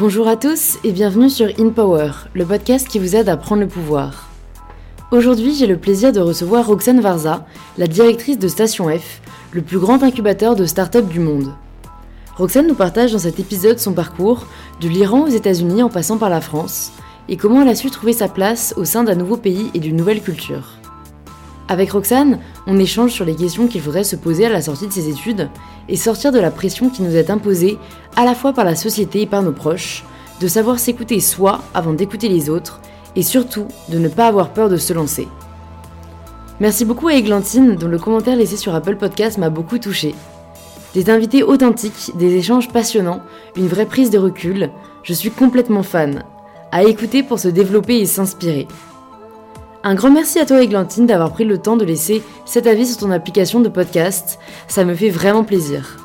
Bonjour à tous et bienvenue sur In Power, le podcast qui vous aide à prendre le pouvoir. Aujourd'hui, j'ai le plaisir de recevoir Roxane Varza, la directrice de Station F, le plus grand incubateur de start-up du monde. Roxane nous partage dans cet épisode son parcours, de l'Iran aux États-Unis en passant par la France, et comment elle a su trouver sa place au sein d'un nouveau pays et d'une nouvelle culture. Avec Roxane, on échange sur les questions qu'il faudrait se poser à la sortie de ses études et sortir de la pression qui nous est imposée à la fois par la société et par nos proches, de savoir s'écouter soi avant d'écouter les autres et surtout de ne pas avoir peur de se lancer. Merci beaucoup à Églantine dont le commentaire laissé sur Apple Podcast m'a beaucoup touché. Des invités authentiques, des échanges passionnants, une vraie prise de recul, je suis complètement fan. À écouter pour se développer et s'inspirer. Un grand merci à toi Églantine d'avoir pris le temps de laisser cet avis sur ton application de podcast, ça me fait vraiment plaisir.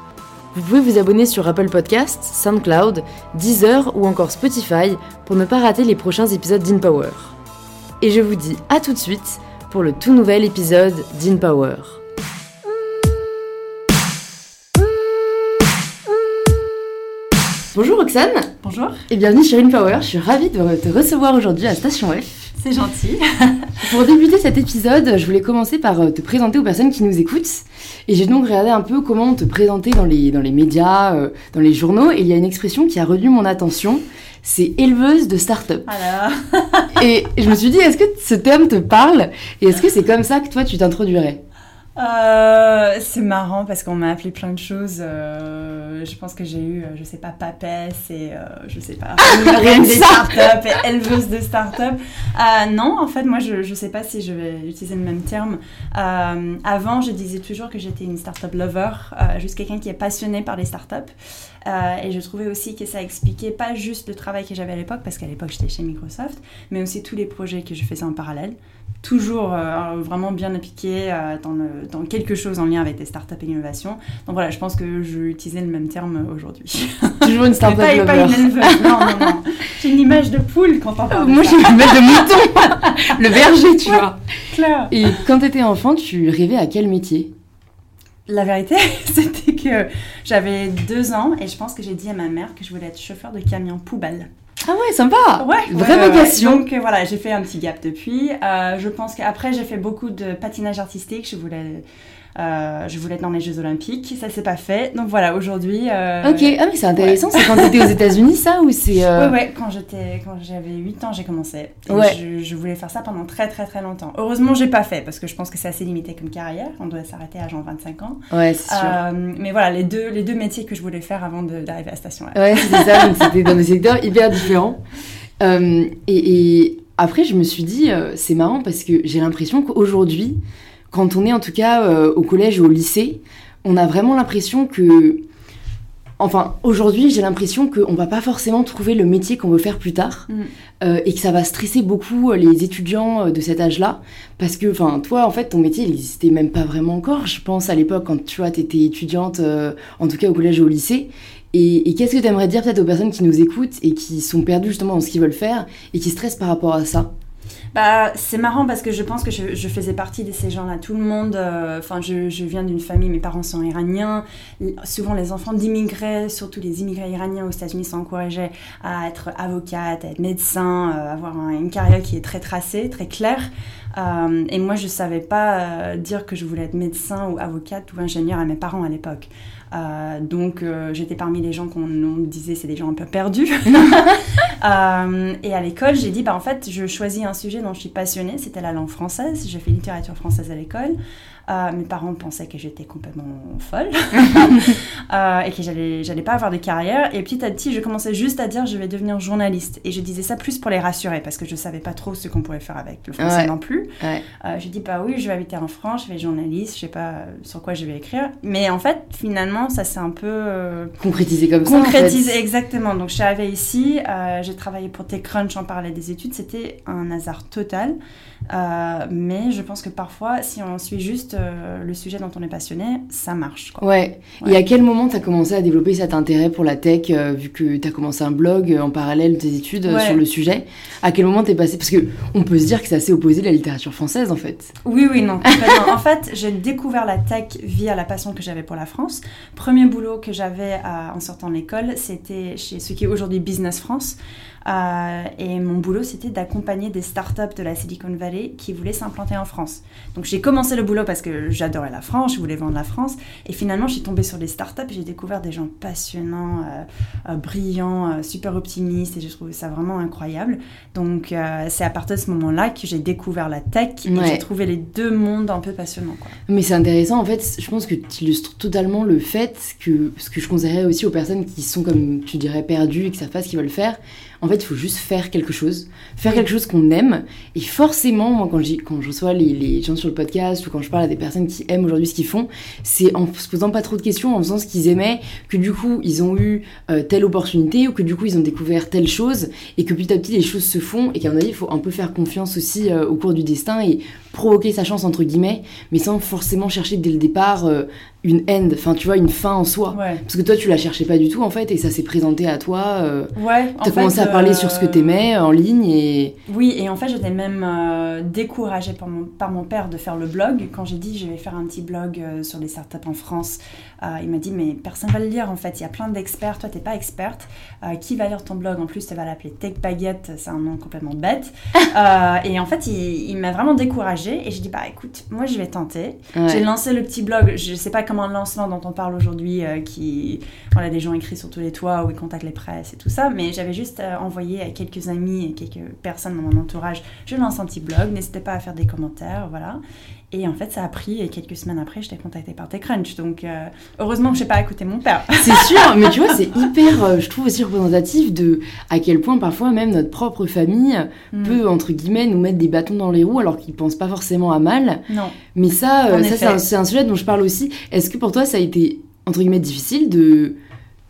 Vous pouvez vous abonner sur Apple Podcasts, SoundCloud, Deezer ou encore Spotify pour ne pas rater les prochains épisodes d'InPower. Et je vous dis à tout de suite pour le tout nouvel épisode d'InPower. Bonjour Roxane Bonjour et bienvenue sur InPower, je suis ravie de te recevoir aujourd'hui à Station F. C'est gentil. Pour débuter cet épisode, je voulais commencer par euh, te présenter aux personnes qui nous écoutent. Et j'ai donc regardé un peu comment te présenter dans les, dans les médias, euh, dans les journaux. Et il y a une expression qui a retenu mon attention. C'est éleveuse de start-up. Alors, Et je me suis dit, est-ce que ce terme te parle? Et est-ce que c'est comme ça que toi tu t'introduirais? Euh, c'est marrant parce qu'on m'a appelé plein de choses. euh, je pense que j'ai eu, euh, je sais pas, papesse et euh, je sais pas, rien que des startups et éleveuse de startups. Euh, non, en fait, moi, je, je sais pas si je vais utiliser le même terme. Euh, avant, je disais toujours que j'étais une startup lover, euh, juste quelqu'un qui est passionné par les startups. Euh, et je trouvais aussi que ça expliquait pas juste le travail que j'avais à l'époque, parce qu'à l'époque j'étais chez Microsoft, mais aussi tous les projets que je faisais en parallèle. Toujours euh, vraiment bien appliqué euh, dans, le- dans quelque chose en lien avec des startups et l'innovation. Donc voilà, je pense que je utilisais le même terme aujourd'hui. Toujours une start-up pas, pas une non, non, non. J'ai une image de poule quand on Euh, parle Moi suis une image de mouton Le berger, tu Ouais. vois. Claire. Et quand t'étais enfant, tu rêvais à quel métier? La vérité, c'était que j'avais deux ans et je pense que j'ai dit à ma mère que je voulais être chauffeur de camion poubelle. Ah ouais, sympa Ouais, Vraie ouais, vocation. ouais. Donc euh, voilà, j'ai fait un petit gap depuis. Euh, je pense qu'après j'ai fait beaucoup de patinage artistique. Je voulais, euh, je voulais être dans les Jeux Olympiques. Ça s'est pas fait. Donc voilà, aujourd'hui. euh, Ok, ah mais c'est intéressant, c'est quand t'étais aux États-Unis ça ou c'est. euh, Ouais, ouais, quand j'étais, quand j'avais 8 ans, j'ai commencé. Et Ouais. je, je voulais faire ça pendant très, très, très longtemps. Heureusement, j'ai pas fait parce que je pense que c'est assez limité comme carrière. On doit s'arrêter à genre 25 ans. Ouais, c'est sûr. Mais voilà, les deux, les deux métiers que je voulais faire avant d'arriver à Station F. Ouais, c'était ça, donc c'était dans des secteurs hyper différents. Et, et après, je me suis dit, c'est marrant parce que j'ai l'impression qu'aujourd'hui, quand on est en tout cas euh, au collège ou au lycée, on a vraiment l'impression que. Enfin, aujourd'hui, j'ai l'impression qu'on va pas forcément trouver le métier qu'on veut faire plus tard Mm. euh, et que ça va stresser beaucoup euh, les étudiants de cet âge-là. Parce que, enfin, toi, en fait, ton métier, il n'existait même pas vraiment encore, je pense, à l'époque, quand tu vois, t'étais étudiante, euh, en tout cas au collège ou au lycée. Et, et qu'est-ce que tu aimerais dire peut-être aux personnes qui nous écoutent et qui sont perdues justement dans ce qu'ils veulent faire et qui stressent par rapport à ça? Bah, c'est marrant parce que je pense que je, faisais partie de ces gens-là. Tout le monde, euh, enfin, je, viens d'une famille, mes parents sont iraniens. Souvent, les enfants d'immigrés, surtout les immigrés iraniens aux États-Unis, sont encouragés à être avocate, à être médecin, euh, avoir un- une carrière qui est très tracée, très claire. Euh, et moi, je savais pas dire que je voulais être médecin ou avocate ou ingénieur à mes parents à l'époque. Euh, donc, euh, j'étais parmi les gens qu'on on disait c'est des gens un peu perdus. Euh, et à l'école, j'ai dit, bah, en fait, je choisis un sujet dont je suis passionnée, c'était la langue française. J'ai fait littérature française à l'école. Euh, mes parents pensaient que j'étais complètement folle euh, et que j'allais, j'allais pas avoir de carrière. Et petit à petit, je commençais juste à dire, je vais devenir journaliste. Et je disais ça plus pour les rassurer parce que je savais pas trop ce qu'on pouvait faire avec le français Ouais. non plus. Ouais. Euh, j'ai dit, bah oui, je vais habiter en France, je vais être journaliste, je sais pas sur quoi je vais écrire. Mais en fait, finalement, ça s'est un peu euh, Concrétiser comme ça. en fait. Concrétiser, exactement. Donc, je suis arrivée ici, j'ai travaillé pour TechCrunch en parallèle des études, c'était un hasard total. Mais je pense que parfois, si on suit juste euh, le sujet dont on est passionné, ça marche. Quoi. Ouais. Et à quel moment tu as commencé à développer cet intérêt pour la tech, euh, vu que tu as commencé un blog en parallèle de tes études sur le sujet? À quel moment t'es passé? Parce que on peut se dire que c'est assez opposé de la littérature française, en fait. Oui, oui, non. en fait, j'ai découvert la tech via la passion que j'avais pour la France. Premier boulot que j'avais en sortant de l'école, c'était chez ce qui est aujourd'hui Business France. Euh, et mon boulot, c'était d'accompagner des startups de la Silicon Valley qui voulaient s'implanter en France. Donc j'ai commencé le boulot parce que j'adorais la France, je voulais vendre la France. Et finalement, j'ai tombé sur les startups et j'ai découvert des gens passionnants, euh, euh, brillants, super optimistes. Et j'ai trouvé ça vraiment incroyable. Donc c'est à partir de ce moment-là que j'ai découvert la tech et j'ai trouvé les deux mondes un peu passionnants. Quoi. Mais c'est intéressant, en fait, je pense que tu illustres totalement le fait que ce que je conseillerais aussi aux personnes qui sont, comme tu dirais, perdues et qui savent pas ce qu'ils veulent faire en fait, il faut juste faire quelque chose, faire quelque chose qu'on aime. Et forcément, moi, quand, je reçois les, gens sur le podcast ou quand je parle à des personnes qui aiment aujourd'hui ce qu'ils font, c'est en se posant pas trop de questions, en faisant ce qu'ils aimaient, que du coup, ils ont eu euh, telle opportunité ou que du coup, ils ont découvert telle chose et que petit à petit, les choses se font et qu'à mon avis, il faut un peu faire confiance aussi euh, au cours du destin et provoquer sa chance, entre guillemets, mais sans forcément chercher dès le départ euh, une end, enfin tu vois, une fin en soi. Parce que toi tu la cherchais pas du tout en fait et ça s'est présenté à toi. Euh, ouais. T'as commencé à parler sur ce que euh, t'aimais en ligne et. Oui, et en fait j'étais même euh, découragée par mon, par mon père de faire le blog. Quand j'ai dit je vais faire un petit blog sur les startups en France, il m'a dit mais personne va le lire en fait, il y a plein d'experts, toi t'es pas experte. qui va lire ton blog? En plus tu vas l'appeler Tech Baguette, c'est un nom complètement bête. et en fait il, il m'a vraiment découragée et j'ai dit bah écoute, moi je vais tenter. J'ai lancé le petit blog, je sais pas comment un lancement dont on parle aujourd'hui, euh, qui, voilà, des gens écrits sur tous les toits où ils contactent les presses et tout ça, mais j'avais juste euh, envoyé à quelques amis et quelques personnes dans mon entourage, je lance un petit blog, n'hésitez pas à faire des commentaires, voilà. Et en fait, ça a pris, et quelques semaines après, j'étais contactée par TechCrunch. Donc, euh, heureusement que je n'ai pas écouté mon père. C'est sûr, mais tu vois, c'est hyper, je trouve aussi représentatif de à quel point parfois même notre propre famille mm. peut, entre guillemets, nous mettre des bâtons dans les roues alors qu'ils pensent pas forcément à mal. Non. Mais ça, ça c'est un, un, sujet dont je parle aussi. Est-ce que pour toi, ça a été, entre guillemets, difficile de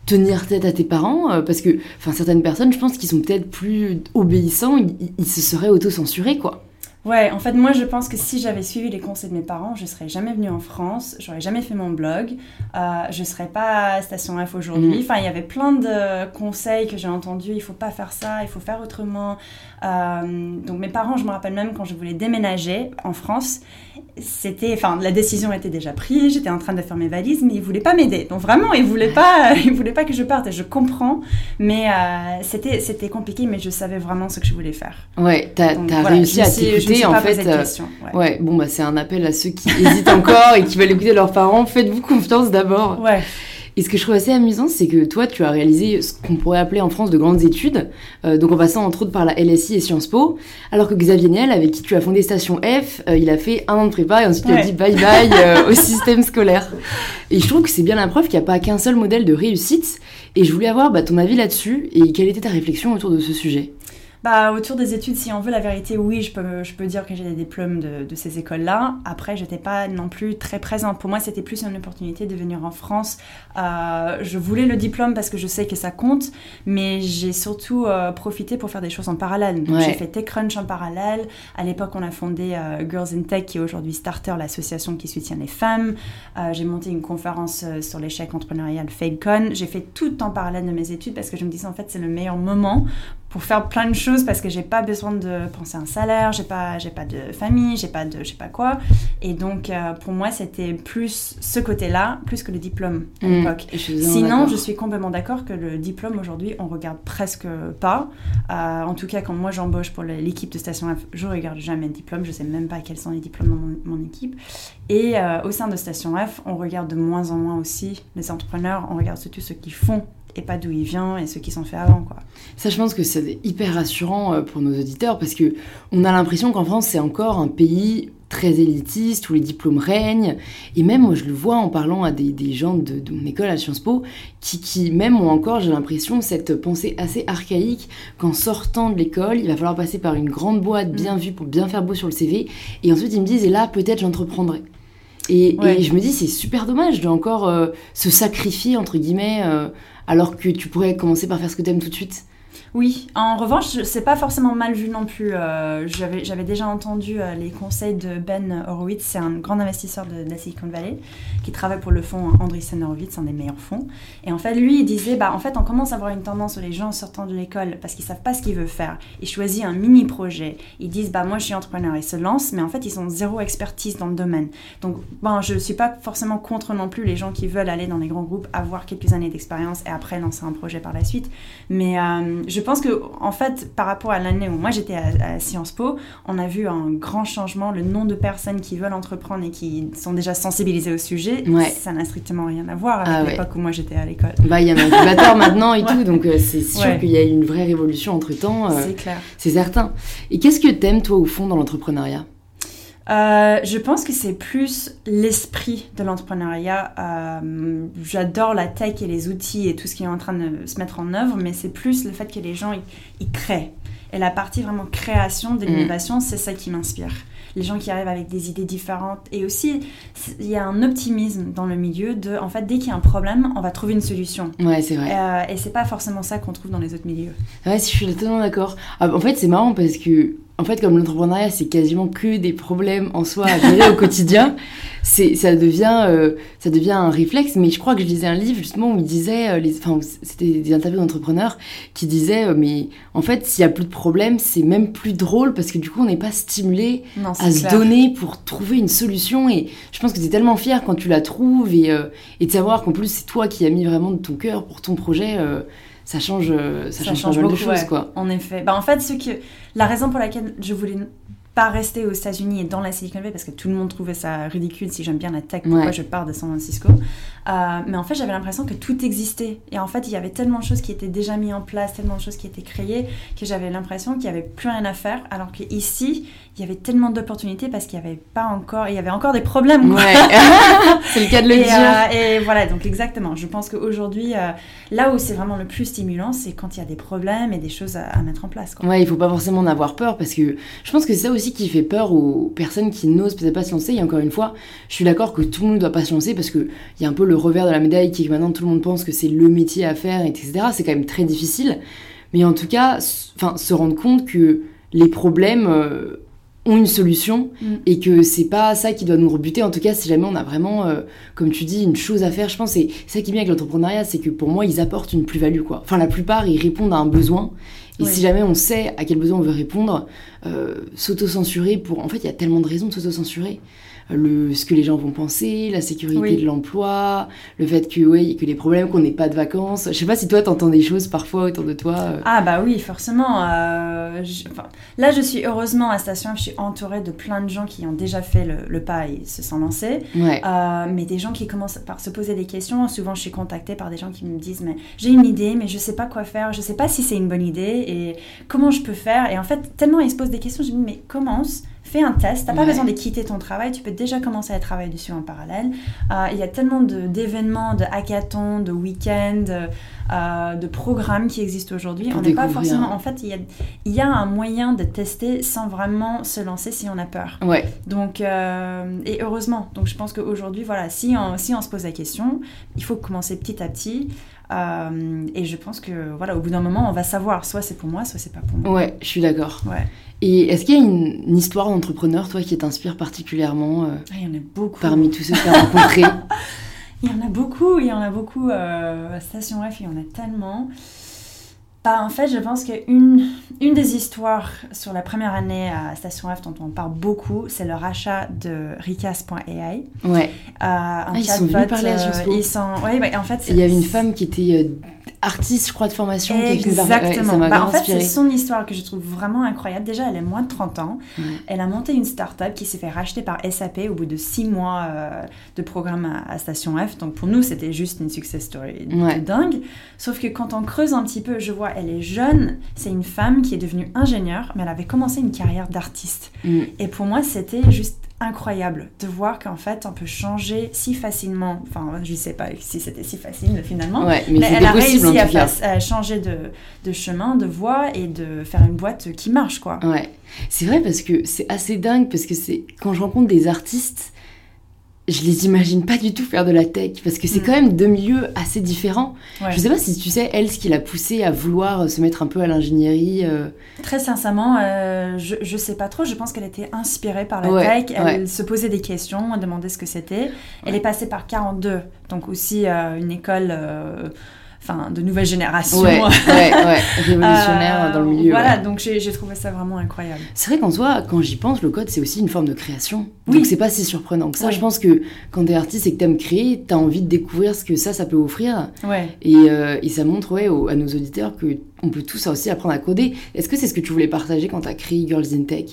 tenir tête à tes parents euh, parce que enfin certaines personnes je pense qu'ils sont peut-être plus obéissants ils, se seraient auto-censurés quoi Ouais, en fait, moi, je pense que si j'avais suivi les conseils de mes parents, je serais jamais venue en France, j'aurais jamais fait mon blog, euh, je serais pas à Station F aujourd'hui. Mhm. Enfin, il y avait plein de conseils que j'ai entendus. Il faut pas faire ça, il faut faire autrement. Euh, donc, mes parents, je me rappelle même quand je voulais déménager en France, c'était, enfin, la décision était déjà prise. J'étais en train de faire mes valises, mais ils voulaient pas m'aider. Donc vraiment, ils voulaient pas, ils voulaient pas que je parte. Je comprends, mais euh, c'était, c'était compliqué, mais je savais vraiment ce que je voulais faire. Ouais, t'as, as réussi à t'écouter en fait. Euh, ouais. bon bah c'est un appel à ceux qui hésitent encore et qui veulent écouter leurs parents. Faites-vous confiance d'abord. Ouais. Et ce que je trouve assez amusant, c'est que toi, tu as réalisé ce qu'on pourrait appeler en France de grandes études, euh, donc en passant entre autres par la LSI et Sciences Po, alors que Xavier Niel, avec qui tu as fondé Station F, euh, il a fait un an de prépa et ensuite il a dit bye bye euh, au système scolaire. Et je trouve que c'est bien la preuve qu'il n'y a pas qu'un seul modèle de réussite. Et je voulais avoir bah, ton avis là-dessus et quelle était ta réflexion autour de ce sujet. Bah, autour des études, si on veut la vérité, oui, je peux, je peux dire que j'ai des diplômes de, de ces écoles-là. Après, j'étais pas non plus très présente. Pour moi, c'était plus une opportunité de venir en France. Euh, je voulais le diplôme parce que je sais que ça compte, mais j'ai surtout euh, profité pour faire des choses en parallèle. J'ai fait TechCrunch en parallèle. À l'époque, on a fondé euh, Girls in Tech, qui est aujourd'hui Starter, l'association qui soutient les femmes. j'ai monté une conférence sur l'échec entrepreneurial FakeCon. J'ai fait tout en parallèle de mes études parce que je me disais, en fait, c'est le meilleur moment pour faire plein de choses parce que j'ai pas besoin de penser à un salaire, j'ai pas, j'ai pas de famille, j'ai pas de je sais pas quoi. Et donc, euh, pour moi, c'était plus ce côté-là, plus que le diplôme à mmh. l'époque. Sinon, je suis complètement d'accord que le diplôme aujourd'hui, on regarde presque pas. Euh, en tout cas, quand moi j'embauche pour l'équipe de Station F, je regarde jamais le diplôme, je sais même pas quels sont les diplômes dans mon, équipe. Et euh, au sein de Station F, on regarde de moins en moins aussi les entrepreneurs, on regarde surtout ceux qui font et pas d'où il vient et ceux qui sont faits avant quoi. Ça je pense que c'est hyper rassurant euh, pour nos auditeurs parce que on a l'impression qu'en France c'est encore un pays très élitiste où les diplômes règnent et même moi je le vois en parlant à des, des gens de, de, mon école à Sciences Po qui, qui même ont encore j'ai l'impression cette pensée assez archaïque qu'en sortant de l'école il va falloir passer par une grande boîte bien mm. vue pour bien faire beau sur le CV et ensuite ils me disent et là peut-être j'entreprendrai et, et, je me dis c'est super dommage de encore euh, se sacrifier entre guillemets euh, alors que tu pourrais commencer par faire ce que tu aimes tout de suite Oui, en revanche, c'est pas forcément mal vu non plus. Euh, J'avais déjà entendu euh, les conseils de Ben Horowitz, c'est un grand investisseur de, la Silicon Valley, qui travaille pour le fonds Andreessen Horowitz, un des meilleurs fonds. Et en fait, lui, il disait, bah, en fait, on commence à avoir une tendance où les gens sortant de l'école, parce qu'ils savent pas ce qu'ils veulent faire, ils choisissent un mini-projet. Ils disent, bah, moi, je suis entrepreneur, ils se lancent, mais en fait, ils ont zéro expertise dans le domaine. Donc, bon, je suis pas forcément contre non plus les gens qui veulent aller dans les grands groupes, avoir quelques années d'expérience et après lancer un projet par la suite. Mais euh, je pense que, en fait, par rapport à l'année où moi j'étais à, Sciences Po, on a vu un grand changement. Le nombre de personnes qui veulent entreprendre et qui sont déjà sensibilisées au sujet, ça n'a strictement rien à voir avec ah l'époque où moi j'étais à l'école. Bah, il y a un incubateur maintenant et tout, donc euh, c'est sûr qu'il y a eu une vraie révolution entre temps. Euh, c'est clair. C'est certain. Et qu'est-ce que t'aimes, toi, au fond, dans l'entrepreneuriat? Euh, je pense que c'est plus l'esprit de l'entrepreneuriat. Euh, j'adore la tech et les outils et tout ce qui est en train de se mettre en œuvre, mais c'est plus le fait que les gens ils, créent. Et la partie vraiment création de mm. l'innovation, c'est ça qui m'inspire. Les gens qui arrivent avec des idées différentes. Et aussi, il y a un optimisme dans le milieu de, en fait, dès qu'il y a un problème, on va trouver une solution. Ouais, c'est vrai. Euh, et c'est pas forcément ça qu'on trouve dans les autres milieux. Ouais, je suis totalement d'accord. Ah, en fait, c'est marrant parce que en fait, comme l'entrepreneuriat, c'est quasiment que des problèmes en soi à gérer au quotidien, c'est, ça devient, euh, ça devient un réflexe. Mais je crois que je lisais un livre justement où il disait, euh, les, enfin, c'était des interviews d'entrepreneurs qui disaient, euh, mais en fait, s'il y a plus de problèmes, c'est même plus drôle parce que du coup, on n'est pas stimulé à se donner pour trouver une solution. Et je pense que tu es tellement fier quand tu la trouves et, et de savoir qu'en plus, c'est toi qui as mis vraiment de ton cœur pour ton projet ça change, ça, change, change beaucoup de choses, quoi. En effet. Bah, en fait, ce que, la raison pour laquelle je voulais pas rester aux États-Unis et dans la Silicon Valley parce que tout le monde trouvait ça ridicule si j'aime bien la tech, pourquoi je pars de San Francisco. Euh, mais en fait, j'avais l'impression que tout existait. Et en fait, il y avait tellement de choses qui étaient déjà mises en place, tellement de choses qui étaient créées, que j'avais l'impression qu'il n'y avait plus rien à faire. Alors qu'ici, il y avait tellement d'opportunités parce qu'il n'y avait pas encore, il y avait encore des problèmes. Ouais. c'est le cas de le et, dire. Euh, et voilà, donc exactement. Je pense qu'aujourd'hui, euh, là où c'est vraiment le plus stimulant, c'est quand il y a des problèmes et des choses à, mettre en place. Quoi. Ouais, il faut pas forcément en avoir peur parce que je pense que c'est ça aussi qui fait peur aux personnes qui n'osent peut-être pas se lancer. Et encore une fois, je suis d'accord que tout le monde ne doit pas se lancer parce qu'il y a un peu le revers de la médaille qui est que maintenant tout le monde pense que c'est le métier à faire, etc. C'est quand même très difficile. Mais en tout cas, enfin, se rendre compte que les problèmes euh, ont une solution mm. et que c'est pas ça qui doit nous rebuter. En tout cas, si jamais on a vraiment, euh, comme tu dis, une chose à faire, je pense c'est ça qui est bien avec l'entrepreneuriat, c'est que pour moi, ils apportent une plus-value. quoi. Enfin, la plupart, ils répondent à un besoin. Et si jamais on sait à quel besoin on veut répondre, euh, s'auto-censurer pour... En fait, il y a tellement de raisons de s'auto-censurer le, ce que les gens vont penser, la sécurité de l'emploi, le fait que, ouais, que les problèmes qu'on n'ait pas de vacances. Je sais pas si toi t'entends des choses parfois autour de toi. Euh. Ah bah oui, forcément. Euh, là, je suis heureusement à Station je suis entourée de plein de gens qui ont déjà fait le, le pas et se sont lancés. Euh, mais des gens qui commencent par se poser des questions. Souvent, je suis contactée par des gens qui me disent mais j'ai une idée, mais je sais pas quoi faire, je sais pas si c'est une bonne idée et comment je peux faire. Et en fait, tellement ils se posent des questions, je me dis mais commence fais un test. T'as pas besoin de quitter ton travail, tu peux déjà commencer à travailler dessus en parallèle. Euh, il y a tellement d'événements, de, hackathons, de week-ends, euh, de programmes qui existent aujourd'hui. On n'est pas forcément. En fait, il y, a, il y, a, un moyen de tester sans vraiment se lancer si on a peur. Ouais. Donc, euh, et heureusement. Donc, je pense qu'aujourd'hui, voilà, si on, si on se pose la question, il faut commencer petit à petit. Et je pense que voilà, au bout d'un moment, on va savoir, soit c'est pour moi, soit c'est pas pour moi. Ouais, je suis d'accord. Ouais. Et est-ce qu'il y a une, histoire d'entrepreneur, toi, qui t'inspire particulièrement euh, ah, Il y en a beaucoup. Parmi tous ceux que tu as rencontrés? Il y en a beaucoup, il y en a beaucoup. Euh, à Station F, il y en a tellement. Bah, en fait, je pense qu'une une des histoires sur la première année à Station F dont on parle beaucoup, c'est le rachat de Ricas.ai. Ouais. Euh, un ah, ils sont venus parler à euh, ils sont... ouais, bah, en fait, il y avait une femme qui était artiste, je crois, de formation. Exactement. Bah, en fait, c'est son histoire que je trouve vraiment incroyable. Déjà, elle a moins de 30 ans. Elle a monté une start-up qui s'est fait racheter par SAP au bout de 6 mois euh, de programme à, Station F. Donc pour nous, c'était juste une success story de dingue. Sauf que quand on creuse un petit peu, je vois, elle est jeune. C'est une femme qui est devenue ingénieure, mais elle avait commencé une carrière d'artiste. Mm. Et pour moi, c'était juste incroyable de voir qu'en fait on peut changer si facilement. Enfin je sais pas si c'était si facile finalement. Mais, elle a réussi à, changer de, de, chemin de voie et de faire une boîte qui marche quoi. Ouais. C'est vrai parce que c'est assez dingue parce que c'est quand je rencontre des artistes je les imagine pas du tout faire de la tech parce que c'est Mm. quand même deux milieux assez différents. Ouais. Je sais pas si tu sais, elle, ce qui l'a poussée à vouloir se mettre un peu à l'ingénierie. euh, Très sincèrement, euh, je, je sais pas trop. Je pense qu'elle était inspirée par la Ouais, tech. Elle ouais. se posait des questions, elle demandait ce que c'était. Elle est passée par 42, donc aussi euh, une école euh, enfin, de nouvelle génération. Ouais, ouais, ouais, révolutionnaire Euh, dans le milieu. Voilà, ouais. donc j'ai trouvé ça vraiment incroyable. C'est vrai qu'en soi, quand j'y pense, le code, c'est aussi une forme de création. Oui. Donc c'est pas si surprenant que ça. Oui. Je pense que quand t'es artiste et que t'aimes créer, t'as envie de découvrir ce que ça, ça peut offrir. Ouais. Et, euh, et ça montre ouais, à nos auditeurs que on peut tous aussi apprendre à coder. Est-ce que c'est ce que tu voulais partager quand t'as créé Girls in Tech?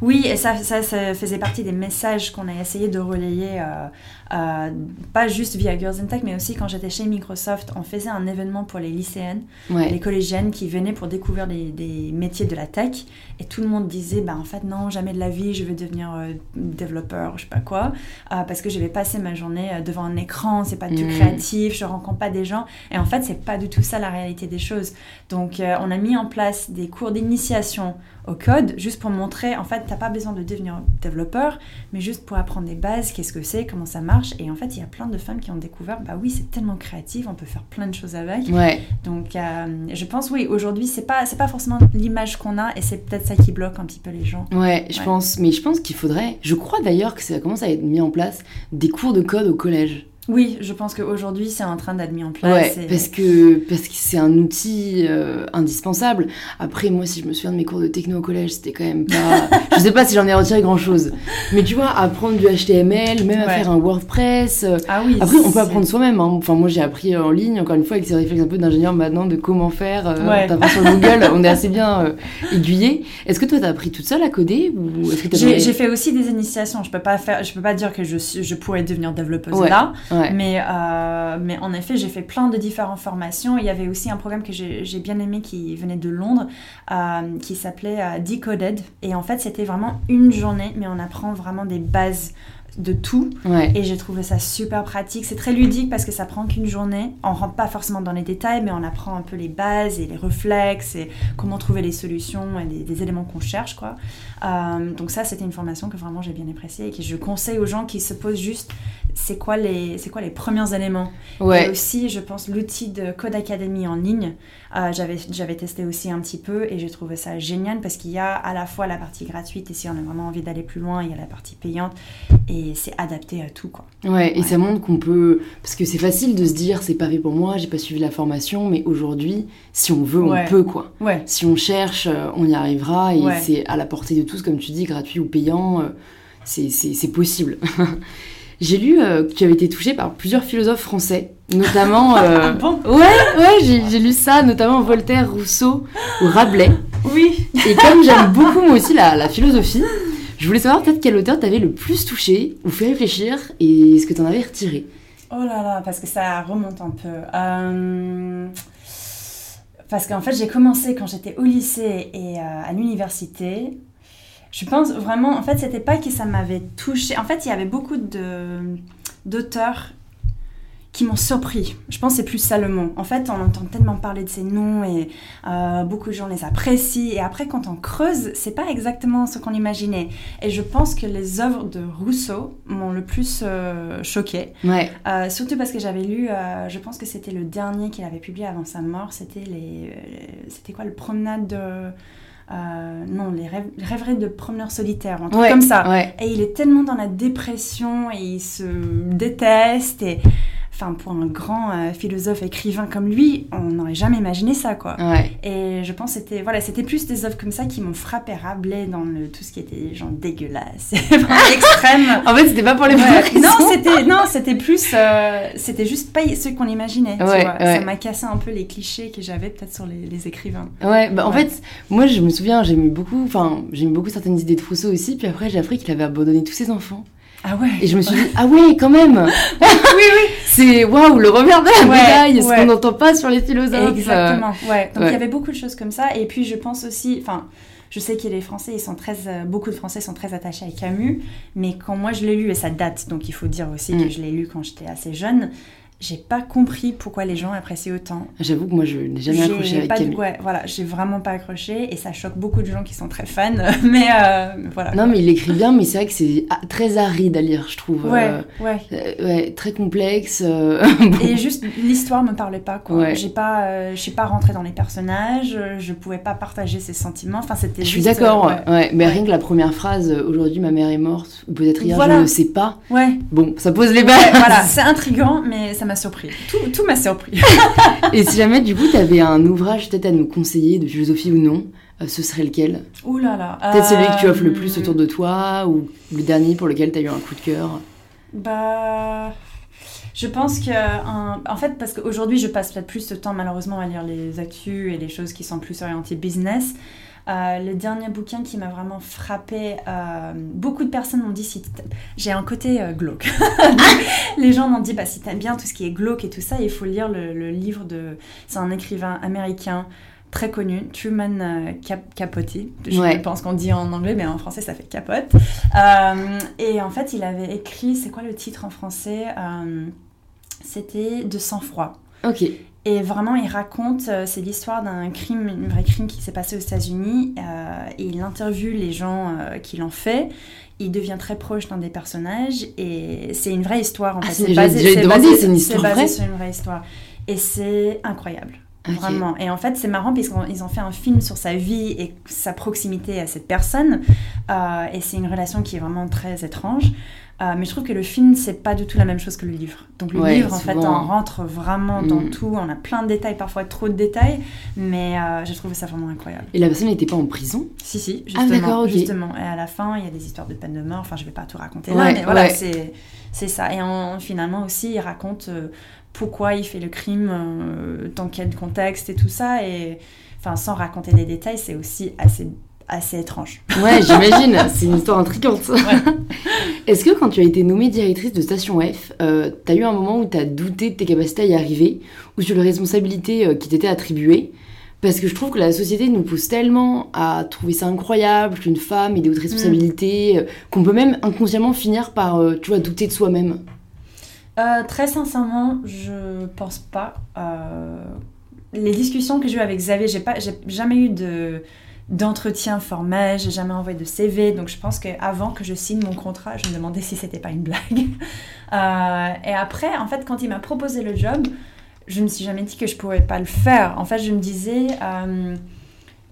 Oui, et ça, ça, ça faisait partie des messages qu'on a essayé de relayer, euh, euh, pas juste via Girls in Tech, mais aussi quand j'étais chez Microsoft, on faisait un événement pour les lycéennes, les collégiennes qui venaient pour découvrir des, des métiers de la tech, et tout le monde disait, bah en fait non, jamais de la vie, je veux devenir euh, développeur, je sais pas quoi, euh, parce que je vais passer ma journée devant un écran, c'est pas du tout Mm. créatif, je rencontre pas des gens, et en fait c'est pas du tout ça la réalité des choses. Donc on a mis en place des cours d'initiation au code, juste pour montrer, en fait, t'as pas besoin de devenir développeur, mais juste pour apprendre des bases, qu'est-ce que c'est, comment ça marche. Et en fait, il y a plein de femmes qui ont découvert, bah oui, c'est tellement créatif, on peut faire plein de choses avec. Ouais. Donc, euh, je pense, oui, aujourd'hui, c'est pas, c'est pas forcément l'image qu'on a, et c'est peut-être ça qui bloque un petit peu les gens. Ouais, je Ouais. pense. Mais je pense qu'il faudrait. Je crois d'ailleurs que ça commence à être mis en place des cours de code au collège. Oui, je pense qu'aujourd'hui, c'est en train d'être mis en place. Ouais, et- parce que parce que c'est un outil euh, indispensable. Après, moi, si je me souviens de mes cours de techno au collège, c'était quand même pas. je sais pas si j'en ai retiré grand chose. Mais tu vois, apprendre du HTML, même à faire un WordPress. euh, Ah oui. Après, on peut apprendre soi-même. hein. Enfin, moi, j'ai appris en ligne, encore une fois, avec ces réflexes un peu d'ingénieur maintenant, de comment faire. Euh, Ouais. tapant sur Google, on est assez bien euh, aiguillé. Est-ce que toi, t'as appris toute seule à coder ou est-ce que t'as J'ai fait aussi des initiations. Je peux pas faire, je peux pas dire que je, suis- je pourrais devenir développeuse Ouais. là, Euh, mais en effet, j'ai fait plein de différentes formations. Il y avait aussi un programme que j'ai j'ai bien aimé qui venait de Londres, euh, qui s'appelait euh, Decoded. Et en fait, c'était vraiment une journée, mais on apprend vraiment des bases de tout. Ouais. Et j'ai trouvé ça super pratique. C'est très ludique parce que ça prend qu'une journée. On rentre pas forcément dans les détails, mais on apprend un peu les bases et les réflexes et comment trouver les solutions et les, éléments qu'on cherche, quoi. Euh, donc ça, c'était une formation que vraiment j'ai bien appréciée et que je conseille aux gens qui se posent juste c'est quoi les c'est quoi les premiers éléments. Et Ouais. aussi, je pense l'outil de Code Academy en ligne. euh, j'avais j'avais testé aussi un petit peu et j'ai trouvé ça génial parce qu'il y a à la fois la partie gratuite et si on a vraiment envie d'aller plus loin, il y a la partie payante et c'est adapté à tout, quoi. Ouais, et ça montre qu'on peut. Parce que c'est facile de se dire, c'est pas fait pour moi, j'ai pas suivi la formation, mais aujourd'hui, si on veut, Ouais. on peut, quoi. Ouais. Si on cherche, euh, on y arrivera, et c'est à la portée de tous, comme tu dis, gratuit ou payant, euh, c'est possible. j'ai lu euh, que tu avais été touché par plusieurs philosophes français, notamment. euh, Ah bon Ouais, ouais, j'ai j'ai lu ça, notamment Voltaire, Rousseau ou Rabelais. Oui. Et comme j'aime beaucoup moi aussi la, la philosophie, je voulais savoir peut-être quel auteur t'avait le plus touché ou fait réfléchir et ce que t'en avais retiré. Oh là là, parce que ça remonte un peu. Euh, Parce qu'en fait, j'ai commencé quand j'étais au lycée et euh, à l'université. Je pense vraiment, en fait, c'était pas que ça m'avait touché. En fait, il y avait beaucoup de d'auteurs qui m'ont surpris. Je pense que c'est plus Salomon. En fait, on entend tellement parler de ces noms et euh, beaucoup de gens les apprécient. Et après, quand on creuse, c'est pas exactement ce qu'on imaginait. Et je pense que les œuvres de Rousseau m'ont le plus euh, choqué. Ouais, Euh, surtout parce que j'avais lu, euh, je pense que c'était le dernier qu'il avait publié avant sa mort, c'était les, c'était quoi le promenade de, euh, non les rêveries de promeneurs solitaires, un truc ouais, comme ça. Ouais, Et il est tellement dans la dépression et il se déteste et, enfin pour un grand euh, philosophe écrivain comme lui, on n'aurait jamais imaginé ça quoi. ouais. Et je pense que c'était voilà, c'était plus des œuvres comme ça qui m'ont frappé Rabelais dans le, tout ce qui était genre dégueulasse, extrême. En fait, c'était pas pour les bonnes Ouais. Non, c'était non, c'était plus, euh, c'était juste pas ce qu'on imaginait. tu vois. Ça m'a cassé un peu les clichés que j'avais peut-être sur les, les écrivains. Ouais, bah en fait, moi je me souviens, j'aimais beaucoup, enfin, j'aimais beaucoup certaines idées de Rousseau aussi, puis après j'ai appris qu'il avait abandonné tous ses enfants. Ah ouais. Et je me suis dit, ah ouais, quand même oui, oui. C'est waouh, le revers de la médaille, ce qu'on n'entend pas sur les philosophes. Exactement. Ouais. Donc il y avait beaucoup de choses comme ça. Et puis je pense aussi, enfin, je sais que les Français, ils sont très, euh, beaucoup de Français sont très attachés à Camus, mais quand moi je l'ai lu et ça date, donc il faut dire aussi Mm. que je l'ai lu quand j'étais assez jeune. J'ai pas compris pourquoi les gens appréciaient autant. J'avoue que moi je n'ai jamais accroché avec pas Camille. Ouais, voilà, j'ai vraiment pas accroché et ça choque beaucoup de gens qui sont très fans, mais euh, voilà. Non, mais il écrit bien, mais c'est vrai que c'est très aride à lire, je trouve. Ouais, Euh, ouais. euh, ouais, très complexe. euh, bon. Et juste l'histoire me parlait pas quoi. Ouais. J'ai pas, je suis pas rentrée dans les personnages, je pouvais pas partager ses sentiments. Enfin c'était. Je suis d'accord, ouais. mais rien que la première phrase, aujourd'hui ma mère est morte, ou peut-être hier Voilà. je ne sais pas. Ouais. Bon, ça pose les bases. voilà, c'est intriguant, mais ça m'a surpris. Tout, tout m'a surpris. Et si jamais du coup tu avais un ouvrage peut-être à nous conseiller de philosophie ou non, euh, ce serait lequel? Ouh là là. Peut-être celui que tu offres le Euh, plus autour de toi, ou le dernier pour lequel tu as eu un coup de cœur? Bah. Je pense que. un- En fait, parce qu'aujourd'hui, je passe peut-être plus de temps, malheureusement, à lire les actus et les choses qui sont plus orientées business. Euh, le dernier bouquin qui m'a vraiment frappé, euh, beaucoup de personnes m'ont dit si j'ai un côté euh, glauque. les gens m'ont dit bah si t'aimes bien tout ce qui est glauque et tout ça, il faut lire le, le livre de c'est un écrivain américain très connu, Truman Cap- Capote. Je Ouais. pense qu'on dit en anglais, mais en français ça fait capote. Et en fait, il avait écrit, c'est quoi le titre en français C'était De sang-froid. Ok. Et vraiment, il raconte, euh, c'est l'histoire d'un crime, un vrai crime qui s'est passé aux États-Unis. euh, et il interviewe les gens euh, qui l'ont fait. Il devient très proche d'un des personnages. Et c'est une vraie histoire en Ah, fait. demander, c'est une histoire basé vraie sur une vraie histoire. Et c'est incroyable. Vraiment. Et en fait, c'est marrant puisqu'ils ont fait un film sur sa vie et sa proximité à cette personne. Euh, et c'est une relation qui est vraiment très étrange. Euh, mais je trouve que le film, c'est pas du tout la même chose que le livre. Donc le Ouais, livre, en fait, on rentre vraiment dans Mm. tout. On a plein de détails, parfois trop de détails. Mais euh, j'ai trouvé ça vraiment incroyable. Et la personne n'était pas en prison? Si, si, Ah, justement. d'accord, ok. justement. Et à la fin, il y a des histoires de peine de mort. Enfin, je vais pas tout raconter là, mais voilà, ouais. c'est, c'est ça. Et en- finalement aussi, il raconte euh, pourquoi il fait le crime, euh, dans quel contexte et tout ça. Et enfin, sans raconter les détails, c'est aussi assez, assez étrange. Ouais, j'imagine. c'est une histoire intrigante. Est-ce que quand tu as été nommée directrice de Station F, euh, t'as eu un moment où t'as douté de tes capacités à y arriver ou sur les responsabilités euh, qui t'étaient attribuées? Parce que je trouve que la société nous pousse tellement à trouver ça incroyable qu'une femme ait des hautes responsabilités, euh, qu'on peut même inconsciemment finir par, euh, tu vois, douter de soi-même. Euh, très sincèrement, je pense pas. Euh, les discussions que j'ai eues avec Xavier, j'ai pas, j'ai jamais eu de d'entretien formel, j'ai jamais envoyé de CV, donc je pense qu'avant que je signe mon contrat, je me demandais si c'était pas une blague. Euh, et après, en fait, quand il m'a proposé le job, je me suis jamais dit que je pourrais pas le faire. En fait, je me disais,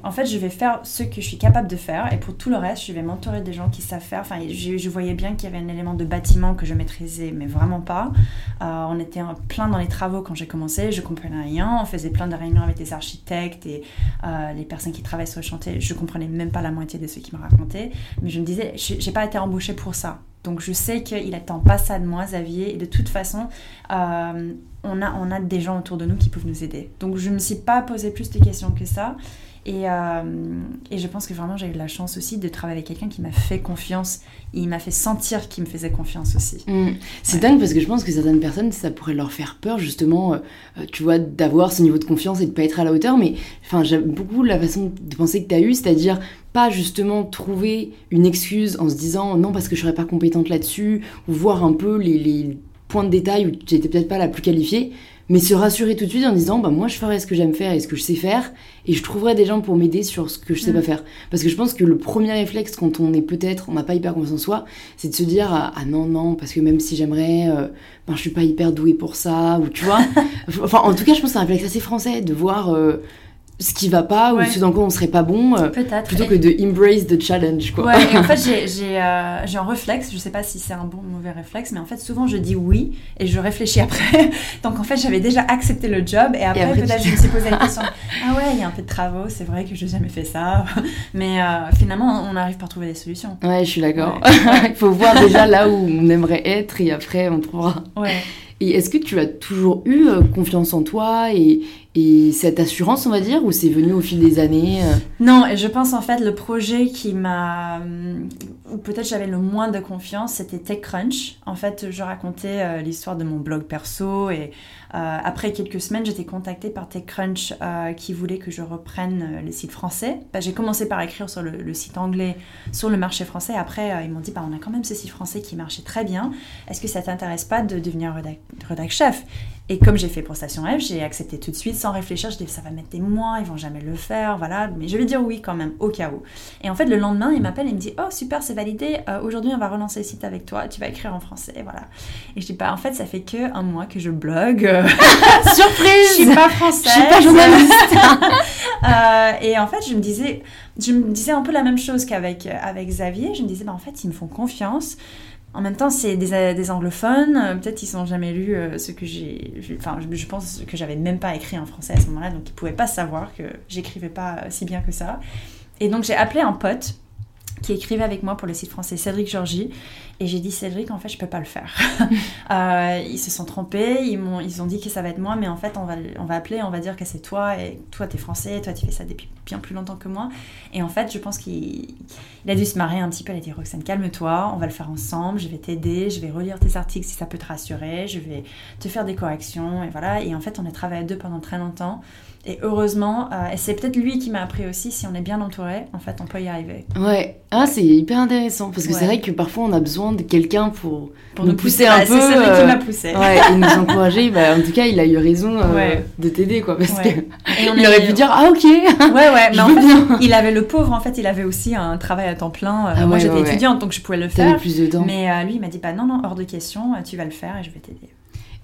en fait, je vais faire ce que je suis capable de faire, et pour tout le reste, je vais m'entourer des gens qui savent faire. Enfin, je, voyais bien qu'il y avait un élément de bâtiment que je maîtrisais, mais vraiment pas. Euh, on était plein dans les travaux quand j'ai commencé, je comprenais rien. On faisait plein de réunions avec des architectes et euh, les personnes qui travaillent sur le chantier. Je comprenais même pas la moitié de ce qu'ils me racontaient. Mais je me disais, j'ai pas été embauchée pour ça. Donc je sais qu'il attend pas ça de moi, Xavier. Et de toute façon, euh, on, a, on a des gens autour de nous qui peuvent nous aider. Donc je me suis pas posé plus de questions que ça. Et, euh, et je pense que vraiment j'ai eu la chance aussi de travailler avec quelqu'un qui m'a fait confiance. Il m'a fait sentir qu'il me faisait confiance aussi. Mm. C'est dingue parce que je pense que certaines personnes, ça pourrait leur faire peur justement, euh, euh, tu vois, d'avoir ce niveau de confiance et de pas être à la hauteur. Mais enfin, j'aime beaucoup la façon de penser que tu as eu, c'est-à-dire pas justement trouver une excuse en se disant non parce que je serais pas compétente là-dessus, ou voir un peu les, les points de détail où tu étais peut-être pas la plus qualifiée, mais se rassurer tout de suite en disant bah moi je ferai ce que j'aime faire et ce que je sais faire et je trouverai des gens pour m'aider sur ce que je sais Mm. pas faire. Parce que je pense que le premier réflexe quand on est peut-être, on n'a pas hyper confiance en soi, c'est de se dire ah, ah non non parce que même si j'aimerais euh, ben je suis pas hyper douée pour ça ou tu vois enfin en tout cas je pense que c'est un réflexe assez français de voir euh, ce qui va pas Ouais. ou ce dans quoi on serait pas bon euh, plutôt Et- que de embrace the challenge quoi Ouais, et en fait, j'ai- j'ai euh, j'ai un réflexe, je sais pas si c'est un bon ou mauvais réflexe, mais en fait, souvent je dis oui et je réfléchis après. Donc en fait, j'avais déjà accepté le job et après, après, tu- tu- peut-être je me suis posé la question Ah ouais, il y a un peu de travaux, c'est vrai que je n'ai jamais fait ça. Mais euh, finalement, on arrive par trouver des solutions. ouais je suis d'accord Ouais. il faut voir déjà là où on aimerait être et après on trouvera Ouais. et est-ce que tu as toujours eu euh, confiance en toi et, et cette assurance on va dire ou c'est venu au fil des années euh Non, et je pense en fait le projet qui m'a, peut-être j'avais le moins de confiance, c'était TechCrunch. En fait, je racontais euh, l'histoire de mon blog perso et euh, après quelques semaines, j'étais contactée par TechCrunch qui voulait que je reprenne euh, le site français. Bah, j'ai commencé par écrire sur le, site anglais sur le marché français. Après, ils m'ont dit, bah, on a quand même ce site français qui marchait très bien. Est-ce que ça t'intéresse pas de devenir redac, redac chef? Et comme j'ai fait pour Station F, j'ai accepté tout de suite sans réfléchir. Je dis ça va mettre des mois, ils vont jamais le faire, voilà. Mais je vais dire oui quand même, au cas où. Et en fait, le lendemain, il m'appelle et me dit oh super, c'est validé. Euh, aujourd'hui, on va relancer le site avec toi. Tu vas écrire en français, voilà. Et je dis bah, en fait, ça fait que un mois que je blogue. Surprise. je suis pas française. Je suis pas journaliste. Euh, et en fait, je me disais, je me disais un peu la même chose qu'avec avec Xavier. Je me disais bah en fait, ils me font confiance. En même temps, c'est des, des, anglophones. Euh, peut-être ils n'ont jamais lu euh, ce que j'ai. Enfin, je, pense que j'avais même pas écrit en français à ce moment-là, donc ils pouvaient pas savoir que j'écrivais pas si bien que ça. Et donc j'ai appelé un pote qui écrivait avec moi pour le site français, Cédric Georgie. Et j'ai dit, Cédric, en fait, je peux pas le faire. euh, ils se sont trompés, ils, m'ont, ils ont dit que ça va être moi, mais en fait, on va, on va appeler, on va dire que c'est toi, et toi, tu es français, toi, tu fais ça depuis bien plus longtemps que moi. Et en fait, je pense qu'il il a dû se marrer un petit peu. Il a dit, Roxane, calme-toi, on va le faire ensemble, je vais t'aider, je vais relire tes articles si ça peut te rassurer, je vais te faire des corrections, et voilà. Et en fait, on a travaillé à deux pendant très longtemps. Et heureusement, euh, et c'est peut-être lui qui m'a appris aussi, si on est bien entouré, en fait, on peut y arriver. Ouais, ah, c'est hyper intéressant, parce que c'est vrai que parfois on a besoin de quelqu'un pour, pour nous, pousser, un peu. C'est Cédric qui m'a poussé. Ouais, et nous encourager. Bah, en tout cas, il a eu raison euh, de t'aider, quoi, parce ouais. il aurait pu dire, ah ok. Ouais, ouais, mais en fait, il avait le pauvre, en fait, il avait aussi un travail à temps plein. Euh, ah, moi, j'étais étudiante, donc je pouvais le faire. plus de temps. Mais lui, il m'a dit, bah non, non, hors de question, tu vas le faire et je vais t'aider.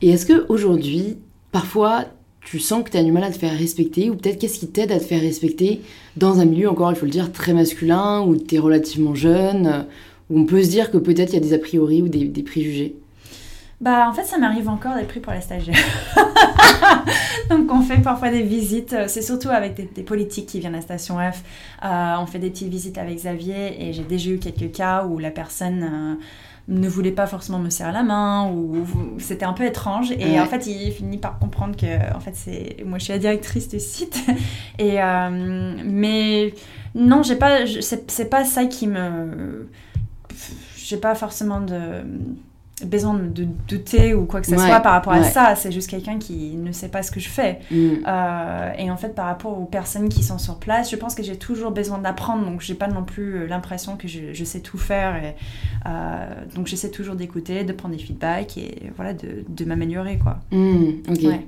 Et est-ce que aujourd'hui, parfois, tu sens que tu as du mal à te faire respecter, ou peut-être qu'est-ce qui t'aide à te faire respecter dans un milieu, encore il faut le dire, très masculin, où tu es relativement jeune, où on peut se dire que peut-être il y a des a priori ou des, des préjugés bah en fait ça m'arrive encore d'être pris pour la stagiaire. Donc on fait parfois des visites, c'est surtout avec des, politiques qui viennent à Station F. Euh, on fait des petites visites avec Xavier et j'ai déjà eu quelques cas où la personne... Euh, ne voulait pas forcément me serrer la main ou, c'était un peu étrange et en fait il finit par comprendre que en fait c'est moi je suis la directrice du site et euh, mais non j'ai pas c'est pas ça qui me j'ai pas forcément de besoin de douter ou quoi que ce soit par rapport à ça. C'est juste quelqu'un qui ne sait pas ce que je fais. Mm. Euh, et en fait, par rapport aux personnes qui sont sur place, je pense que j'ai toujours besoin d'apprendre. Donc, j'ai pas non plus euh, l'impression que je, sais tout faire. Et, euh, donc, j'essaie toujours d'écouter, de prendre des feedbacks et voilà, de, de m'améliorer, quoi. Mm, ok.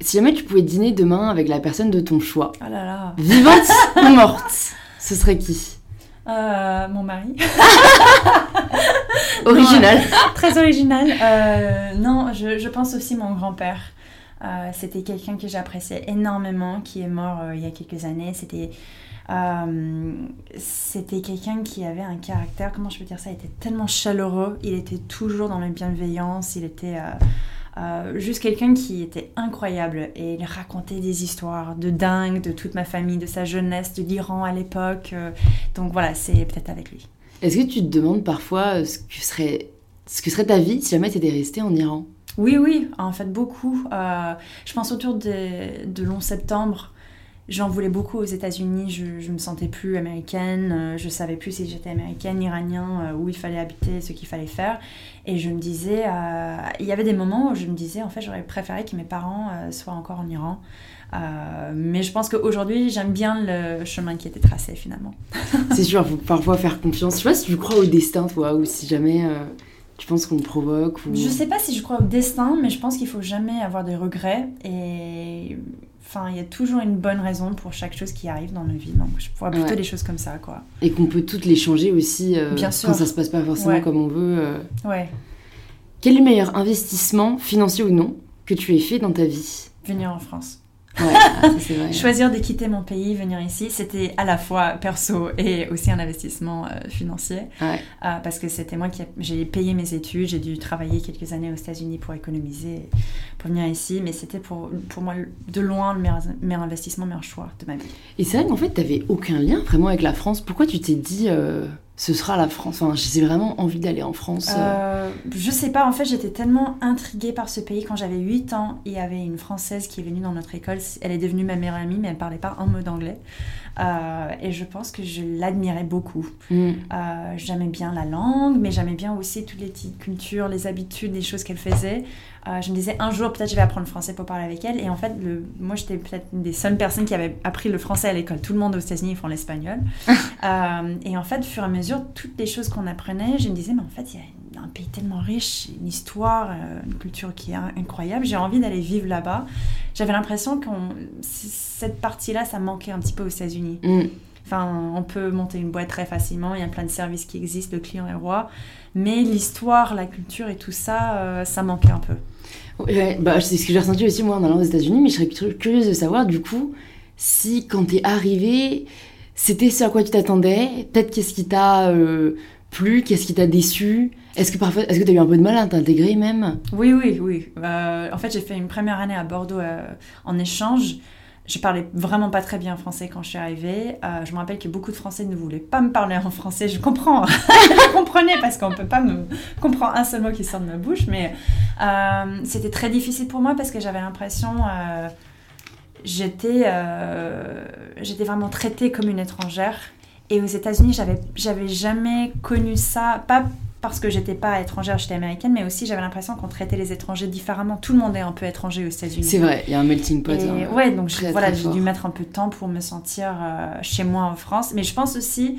Si jamais tu pouvais dîner demain avec la personne de ton choix, oh là là. vivante ou morte, ce serait qui? Mon mari. original. très original. Euh, non, je, je, pense aussi mon grand-père. Euh, c'était quelqu'un que j'appréciais énormément, qui est mort euh, il y a quelques années. C'était c'était quelqu'un qui avait un caractère, comment je peux dire ça, il était tellement chaleureux, il était toujours dans la bienveillance, il était juste quelqu'un qui était incroyable et il racontait des histoires de dingue de toute ma famille, de sa jeunesse, de l'Iran à l'époque. donc voilà, c'est peut-être avec lui. Est-ce que tu te demandes parfois euh, ce que serait, ce que serait ta vie si jamais tu étais restée en Iran? Oui, oui, en fait beaucoup. Euh, je pense autour de, de long septembre, j'en voulais beaucoup aux États-Unis. Je, je me sentais plus américaine. Euh, je savais plus si j'étais américaine, iranien, où il fallait habiter, ce qu'il fallait faire. Et je me disais, il y avait des moments où je me disais, en fait, j'aurais préféré que mes parents soient encore en Iran. Euh, mais je pense qu'aujourd'hui, j'aime bien le chemin qui était tracé finalement. c'est sûr, faut parfois faire confiance. Je sais pas si tu crois au destin, toi, ou si jamais euh, tu penses qu'on provoque. Ou... Je sais pas si je crois au destin, mais je pense qu'il faut jamais avoir de regrets. Et enfin, il y a toujours une bonne raison pour chaque chose qui arrive dans nos vies. Donc, je vois plutôt les choses comme ça, quoi. Et qu'on peut toutes les changer aussi euh, bien sûr. quand ça se passe pas forcément comme on veut. Ouais. Quel est le meilleur investissement, financier ou non, que tu aies fait dans ta vie? Venir en France. Ouais, Choisir de quitter mon pays, venir ici, c'était à la fois perso et aussi un investissement euh, financier. Ouais. Euh, parce que c'était moi qui j'ai payé mes études, j'ai dû travailler quelques années aux États-Unis pour économiser, pour venir ici. Mais c'était pour, pour moi de loin le meilleur, meilleur investissement, le meilleur choix de ma vie. Et c'est vrai qu'en fait, tu n'avais aucun lien vraiment avec la France. Pourquoi tu t'es dit. Euh, ce sera la France. Enfin, j'ai vraiment envie d'aller en France. Euh. Euh, je sais pas, en fait, j'étais tellement intriguée par ce pays. Quand j'avais 8 ans, il y avait une Française qui est venue dans notre école. Elle est devenue ma meilleure amie, mais elle parlait pas un mot d'anglais. Euh, et je pense que je l'admirais beaucoup. Mm. j'aimais bien la langue, mais j'aimais bien aussi toutes les petites cultures, les habitudes, les choses qu'elle faisait. je me disais, un jour, peut-être, je vais apprendre le français pour parler avec elle. Et en fait, le, moi, j'étais peut-être une des seules personnes qui avait appris le français à l'école. Tout le monde aux États-Unis, font l'espagnol. et en fait, au fur et à mesure, mesure, toutes les choses qu'on apprenait, je me disais, mais en fait, il y a un pays tellement riche, une histoire, euh, une culture qui est incroyable. J'ai envie d'aller vivre là-bas. J'avais l'impression que cette partie-là, ça manquait un petit peu aux États-Unis. Mm. Enfin, on peut monter une boîte très facilement, il y a plein de services qui existent, le client est roi. Mais l'histoire, la culture et tout ça, euh, ça manquait un peu. Ouais, bah, c'est ce que j'ai ressenti aussi moi en allant aux États-Unis, mais je serais curieuse de savoir du coup si quand t'es arrivé, c'était ce à quoi tu t'attendais, peut-être qu'est-ce qui t'a euh, plu, qu'est-ce qui t'a déçu? Est-ce que parfois, est-ce que t'as eu un peu de mal à t'intégrer même? Oui, oui, oui. Euh, en fait, j'ai fait une première année à Bordeaux en échange je parlais vraiment pas très bien français quand je suis arrivée. Euh, je me rappelle que beaucoup de Français ne voulaient pas me parler en français. Je comprends, je comprenais parce qu'on peut pas me comprendre un seul mot qui sort de ma bouche, mais euh, c'était très difficile pour moi parce que j'avais l'impression euh, j'étais vraiment traitée comme une étrangère. Et aux États-Unis, j'avais j'avais jamais connu ça, pas parce que j'étais pas étrangère, j'étais américaine, mais aussi j'avais l'impression qu'on traitait les étrangers différemment. Tout le monde est un peu étranger aux États-Unis. C'est vrai, il y a un melting pot. Hein, ouais, donc voilà, j'ai dû mettre un peu de temps pour me sentir euh, chez moi en France. Mais je pense aussi,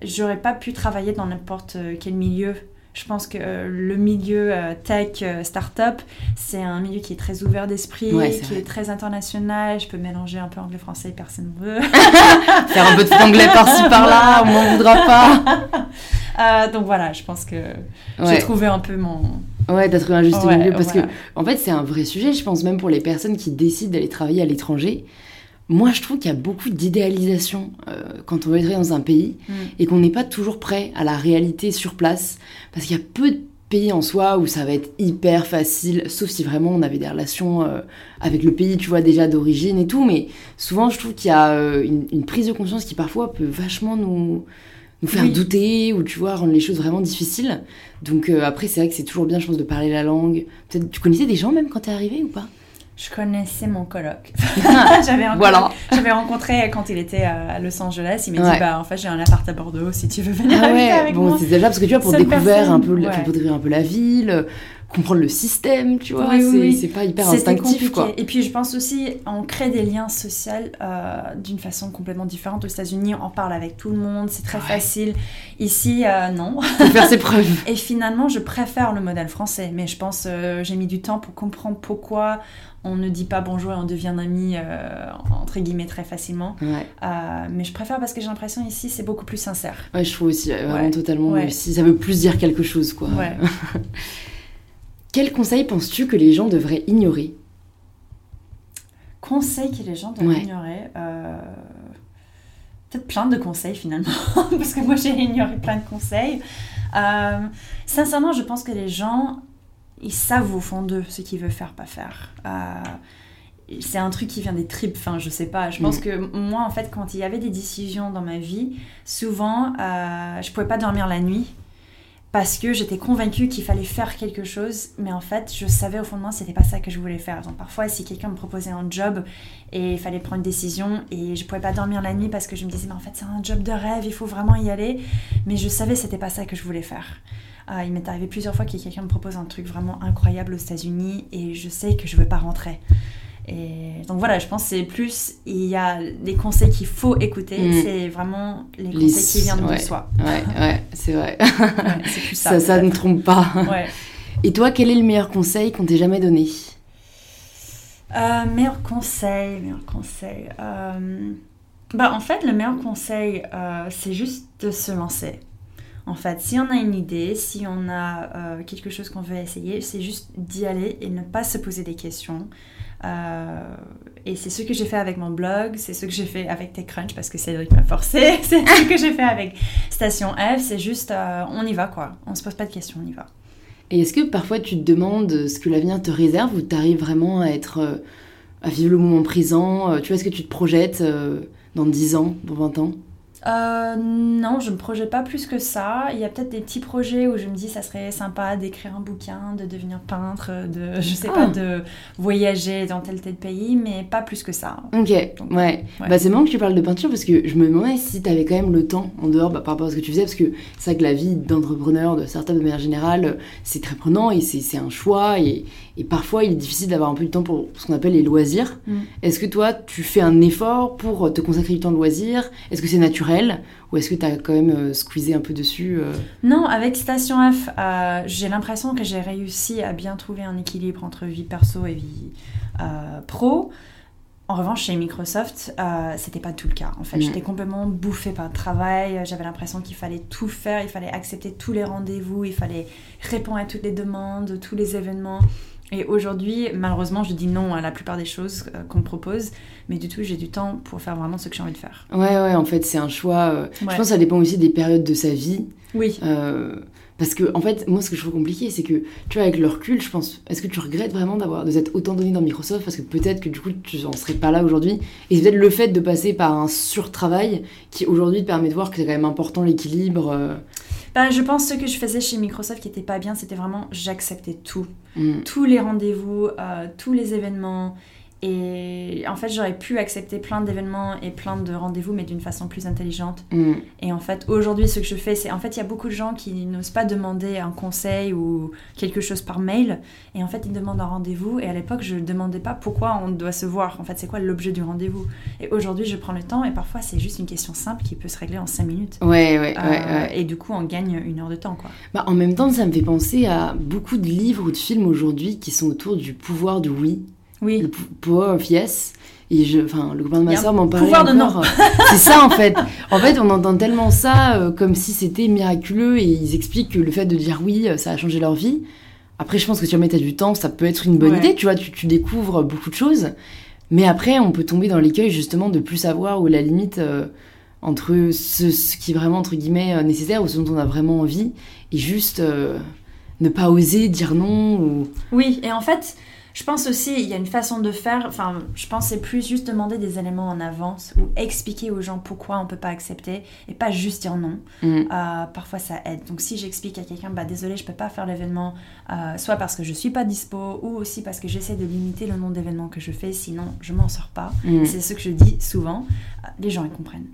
j'aurais pas pu travailler dans n'importe quel milieu. Je pense que euh, le milieu euh, tech, start-up, c'est un milieu qui est très ouvert d'esprit, qui est très international. Je peux mélanger un peu anglais-français, personne ne veut. Faire un peu de anglais par-ci par-là, on m'en voudra pas. Euh, donc voilà, je pense que j'ai trouvé un peu mon. Ouais, t'as trouvé un juste milieu parce que, en fait, c'est un vrai sujet, je pense, même pour les personnes qui décident d'aller travailler à l'étranger. Moi, je trouve qu'il y a beaucoup d'idéalisation euh, quand on veut être dans un pays mm. et qu'on n'est pas toujours prêt à la réalité sur place parce qu'il y a peu de pays en soi où ça va être hyper facile, sauf si vraiment on avait des relations euh, avec le pays, tu vois, déjà d'origine et tout. Mais souvent, je trouve qu'il y a une, une, prise de conscience qui parfois peut vachement nous, nous faire douter ou tu vois rendre les choses vraiment difficiles. Donc euh, après c'est vrai que c'est toujours bien je pense de parler la langue. Peut-être tu connaissais des gens même quand t'es arrivé ou pas? Je connaissais mon coloc. j'avais j'avais rencontré quand il était à Los Angeles, il m'a dit bah en fait j'ai un appart à Bordeaux si tu veux venir ah ouais, avec bon, c'est déjà parce que tu vois pour découvrir un peu pour découvrir un peu la ville comprendre le système, tu vois. c'est pas hyper instinctif, quoi. Et puis je pense aussi, on crée des liens sociaux euh, d'une façon complètement différente. Aux États-Unis, on parle avec tout le monde, c'est très facile. Ici, euh, non. Faut faire ses preuves. et finalement, je préfère le modèle français, mais je pense euh, j'ai mis du temps pour comprendre pourquoi on ne dit pas bonjour et on devient ami entre guillemets très facilement. mais je préfère parce que j'ai l'impression ici c'est beaucoup plus sincère. Ouais, je trouve aussi vraiment totalement. Si ça veut plus dire quelque chose, quoi. Quel conseil penses-tu que les gens devraient ignorer? Conseil que les gens devraient ignorer euh, Peut-être plein de conseils finalement, parce que moi j'ai ignoré plein de conseils. Euh, sincèrement, je pense que les gens, ils savent au fond d'eux ce qu'ils veulent faire, pas faire. Euh, c'est un truc qui vient des tripes, enfin je sais pas. Je pense mm. que moi en fait quand il y avait des décisions dans ma vie, souvent je pouvais pas dormir la nuit parce que j'étais convaincue qu'il fallait faire quelque chose, mais en fait, je savais au fond de moi, c'était pas ça que je voulais faire. Donc parfois, si quelqu'un me proposait un job et il fallait prendre une décision et je pouvais pas dormir la nuit parce que je me disais, mais en fait, c'est un job de rêve, il faut vraiment y aller, mais je savais c'était pas ça que je voulais faire. Euh, il m'est arrivé plusieurs fois que quelqu'un me propose un truc vraiment incroyable aux États-Unis et je sais que je veux pas rentrer. Et donc voilà, je pense que c'est plus, il y a des conseils qu'il faut écouter, mm. c'est vraiment les conseils qui viennent de soi. Ouais, ouais c'est vrai. c'est plus ça. Ça, ne trompe pas. Et toi, quel est le meilleur conseil qu'on t'ait jamais donné? Euh, Meilleur conseil, meilleur conseil. Euh, bah, en fait, le meilleur conseil, euh, c'est juste de se lancer. En fait, si on a une idée, si on a quelque chose qu'on veut essayer, c'est juste d'y aller et ne pas se poser des questions. Euh, et c'est ce que j'ai fait avec mon blog, c'est ce que j'ai fait avec TechCrunch parce que Cédric m'a forcé, c'est ce que j'ai fait avec Station F, c'est juste euh, on y va quoi, on se pose pas de questions, on y va. Et est-ce que parfois tu te demandes ce que l'avenir te réserve ou tu arrives vraiment à être euh, à vivre le moment présent Tu vois, est-ce que tu te projettes dans 10 ans, dans 20 ans? Euh, non, je ne me projette pas plus que ça. Il y a peut-être des petits projets où je me dis ça serait sympa d'écrire un bouquin, de devenir peintre, de je sais pas, ah. de voyager dans tel tel pays, mais pas plus que ça. Ok, ouais. Bah, c'est marrant que tu parles de peinture parce que je me demandais si tu avais quand même le temps en dehors bah, par rapport à ce que tu faisais, parce que c'est vrai que la vie d'entrepreneur, de startup de manière générale, c'est très prenant et c'est un choix et, et, parfois il est difficile d'avoir un peu de temps pour ce qu'on appelle les loisirs. Mm. Est-ce que toi tu fais un effort pour te consacrer du temps de loisirs Est-ce que c'est naturel? Naturel ou est-ce que tu as quand même euh, squeezé un peu dessus euh Non, avec Station F, euh, j'ai l'impression que j'ai réussi à bien trouver un équilibre entre vie perso et vie pro. En revanche, chez Microsoft, euh, c'était pas tout le cas. En fait, j'étais complètement bouffée par le travail. J'avais l'impression qu'il fallait tout faire, il fallait accepter tous les rendez-vous, il fallait répondre à toutes les demandes, tous les événements. Et aujourd'hui, malheureusement, je dis non à la plupart des choses euh, qu'on me propose, mais du tout, j'ai du temps pour faire vraiment ce que j'ai envie de faire. Ouais, ouais, en fait, c'est un choix. euh, Je pense que ça dépend aussi des périodes de sa vie. Oui. Euh, parce que, en fait, moi, ce que je trouve compliqué, c'est que, tu vois, avec le recul, je pense, est-ce que tu regrettes vraiment d'avoir, de s'être autant donné dans Microsoft? Parce que peut-être que du coup, tu n'en serais pas là aujourd'hui. Et c'est peut-être le fait de passer par un surtravail qui, aujourd'hui, te permet de voir que c'est quand même important l'équilibre. euh, Ben, je pense que ce que je faisais chez Microsoft qui était pas bien, c'était vraiment j'acceptais tout. mm. Tous les rendez-vous, euh, tous les événements. Et en fait, j'aurais pu accepter plein d'événements et plein de rendez-vous, mais d'une façon plus intelligente. Mm. Et en fait, aujourd'hui, ce que je fais, c'est. En fait, il y a beaucoup de gens qui n'osent pas demander un conseil ou quelque chose par mail. Et en fait, ils demandent un rendez-vous. Et à l'époque, je ne demandais pas pourquoi on doit se voir. En fait, c'est quoi l'objet du rendez-vous? Et aujourd'hui, je prends le temps. Et parfois, c'est juste une question simple qui peut se régler en 5 minutes. Ouais, ouais, ouais, Euh, ouais. Et du coup, on gagne une heure de temps, quoi. Bah, en même temps, ça me fait penser à beaucoup de livres ou de films aujourd'hui qui sont autour du pouvoir du oui, Oui. le pou- power of yes. Et je, enfin, le copain de ma soeur m'en parlait pouvoir de encore. C'est ça en fait. En fait, on entend tellement ça euh, comme si c'était miraculeux et ils expliquent que le fait de dire oui, euh, ça a changé leur vie. Après, je pense que si jamais t'as du temps, ça peut être une bonne Ouais. idée. Tu vois, tu, tu découvres beaucoup de choses. Mais après, on peut tomber dans l'écueil justement de plus savoir où est la limite euh, entre ce, ce qui est vraiment entre guillemets nécessaire ou ce dont on a vraiment envie et juste euh, ne pas oser dire non ou Oui, et en fait, je pense aussi, il y a une façon de faire, enfin, je pense c'est plus juste demander des éléments en avance ou expliquer aux gens pourquoi on peut pas accepter et pas juste dire non. Mm. Euh, parfois ça aide. Donc si j'explique à quelqu'un, bah désolé, je peux pas faire l'événement, euh, soit parce que je suis pas dispo ou aussi parce que j'essaie de limiter le nombre d'événements que je fais, sinon je m'en sors pas. Mm. C'est ce que je dis souvent. Euh, les gens ils comprennent.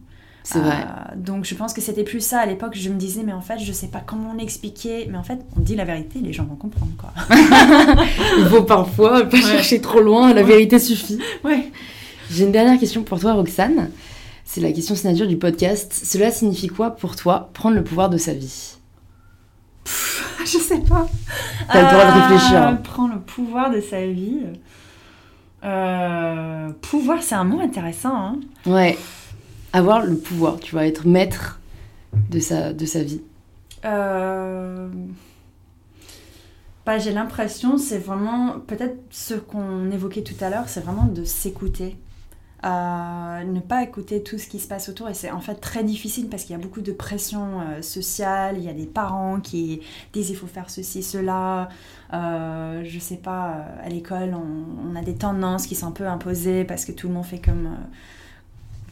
C'est vrai. Euh, donc je pense que c'était plus ça à l'époque. Je me disais, mais en fait, je sais pas comment l'expliquer. Mais en fait, on dit la vérité, les gens vont comprendre quoi. Il faut parfois pas chercher trop loin, la vérité suffit. Ouais. J'ai une dernière question pour toi, Roxane. C'est la question signature du podcast. Cela signifie quoi pour toi prendre le pouvoir de sa vie? Je sais pas. T'as le droit de réfléchir. hein. Prend le pouvoir de sa vie. Euh, pouvoir, c'est un mot intéressant. Hein. Ouais. Avoir le pouvoir, tu vas être maître de sa, de sa vie. Euh, bah, j'ai l'impression, c'est vraiment peut-être ce qu'on évoquait tout à l'heure, c'est vraiment de s'écouter. Euh, ne pas écouter tout ce qui se passe autour et c'est en fait très difficile parce qu'il y a beaucoup de pression euh, sociale, il y a des parents qui disent il faut faire ceci, cela, Euh, je sais pas, euh, à l'école on, on a des tendances qui sont un peu imposées parce que tout le monde fait comme,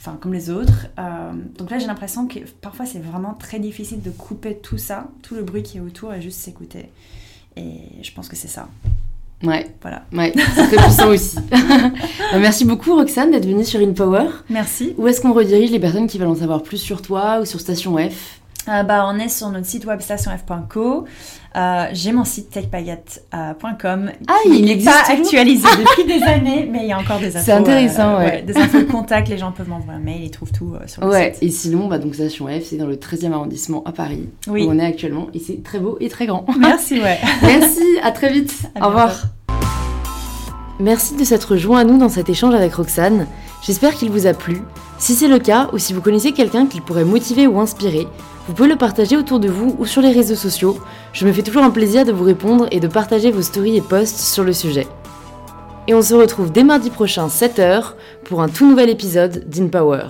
enfin, comme les autres. Euh, donc là j'ai l'impression que parfois c'est vraiment très difficile de couper tout ça, tout le bruit qui est autour et juste s'écouter. Et je pense que c'est ça. Ouais, Voilà. ouais, c'est très puissant aussi. Bah, Merci beaucoup, Roxane, d'être venue sur InPower. Merci. Où est-ce qu'on redirige les personnes qui veulent en savoir plus sur toi ou sur Station F? Euh, bah, on est sur notre site web stationf.co. Euh, J'ai mon site techbaguette.com Ah, qui il n'est existe pas toujours actualisé depuis des années, mais il y a encore des infos. C'est intéressant, ouais. Des infos de contact, les gens peuvent m'envoyer un mail, ils trouvent tout euh, sur le Ouais, site. et sinon, bah, donc Station F, c'est dans le 13e arrondissement à Paris, Oui. où on est actuellement, et c'est très beau et très grand. Merci, ouais. Merci, à très vite. À Au revoir. Merci de s'être joint à nous dans cet échange avec Roxane. J'espère qu'il vous a plu. Si c'est le cas, ou si vous connaissez quelqu'un qui pourrait motiver ou inspirer, vous pouvez le partager autour de vous ou sur les réseaux sociaux. Je me fais toujours un plaisir de vous répondre et de partager vos stories et posts sur le sujet. Et on se retrouve dès mardi prochain 7h pour un tout nouvel épisode d'InPower.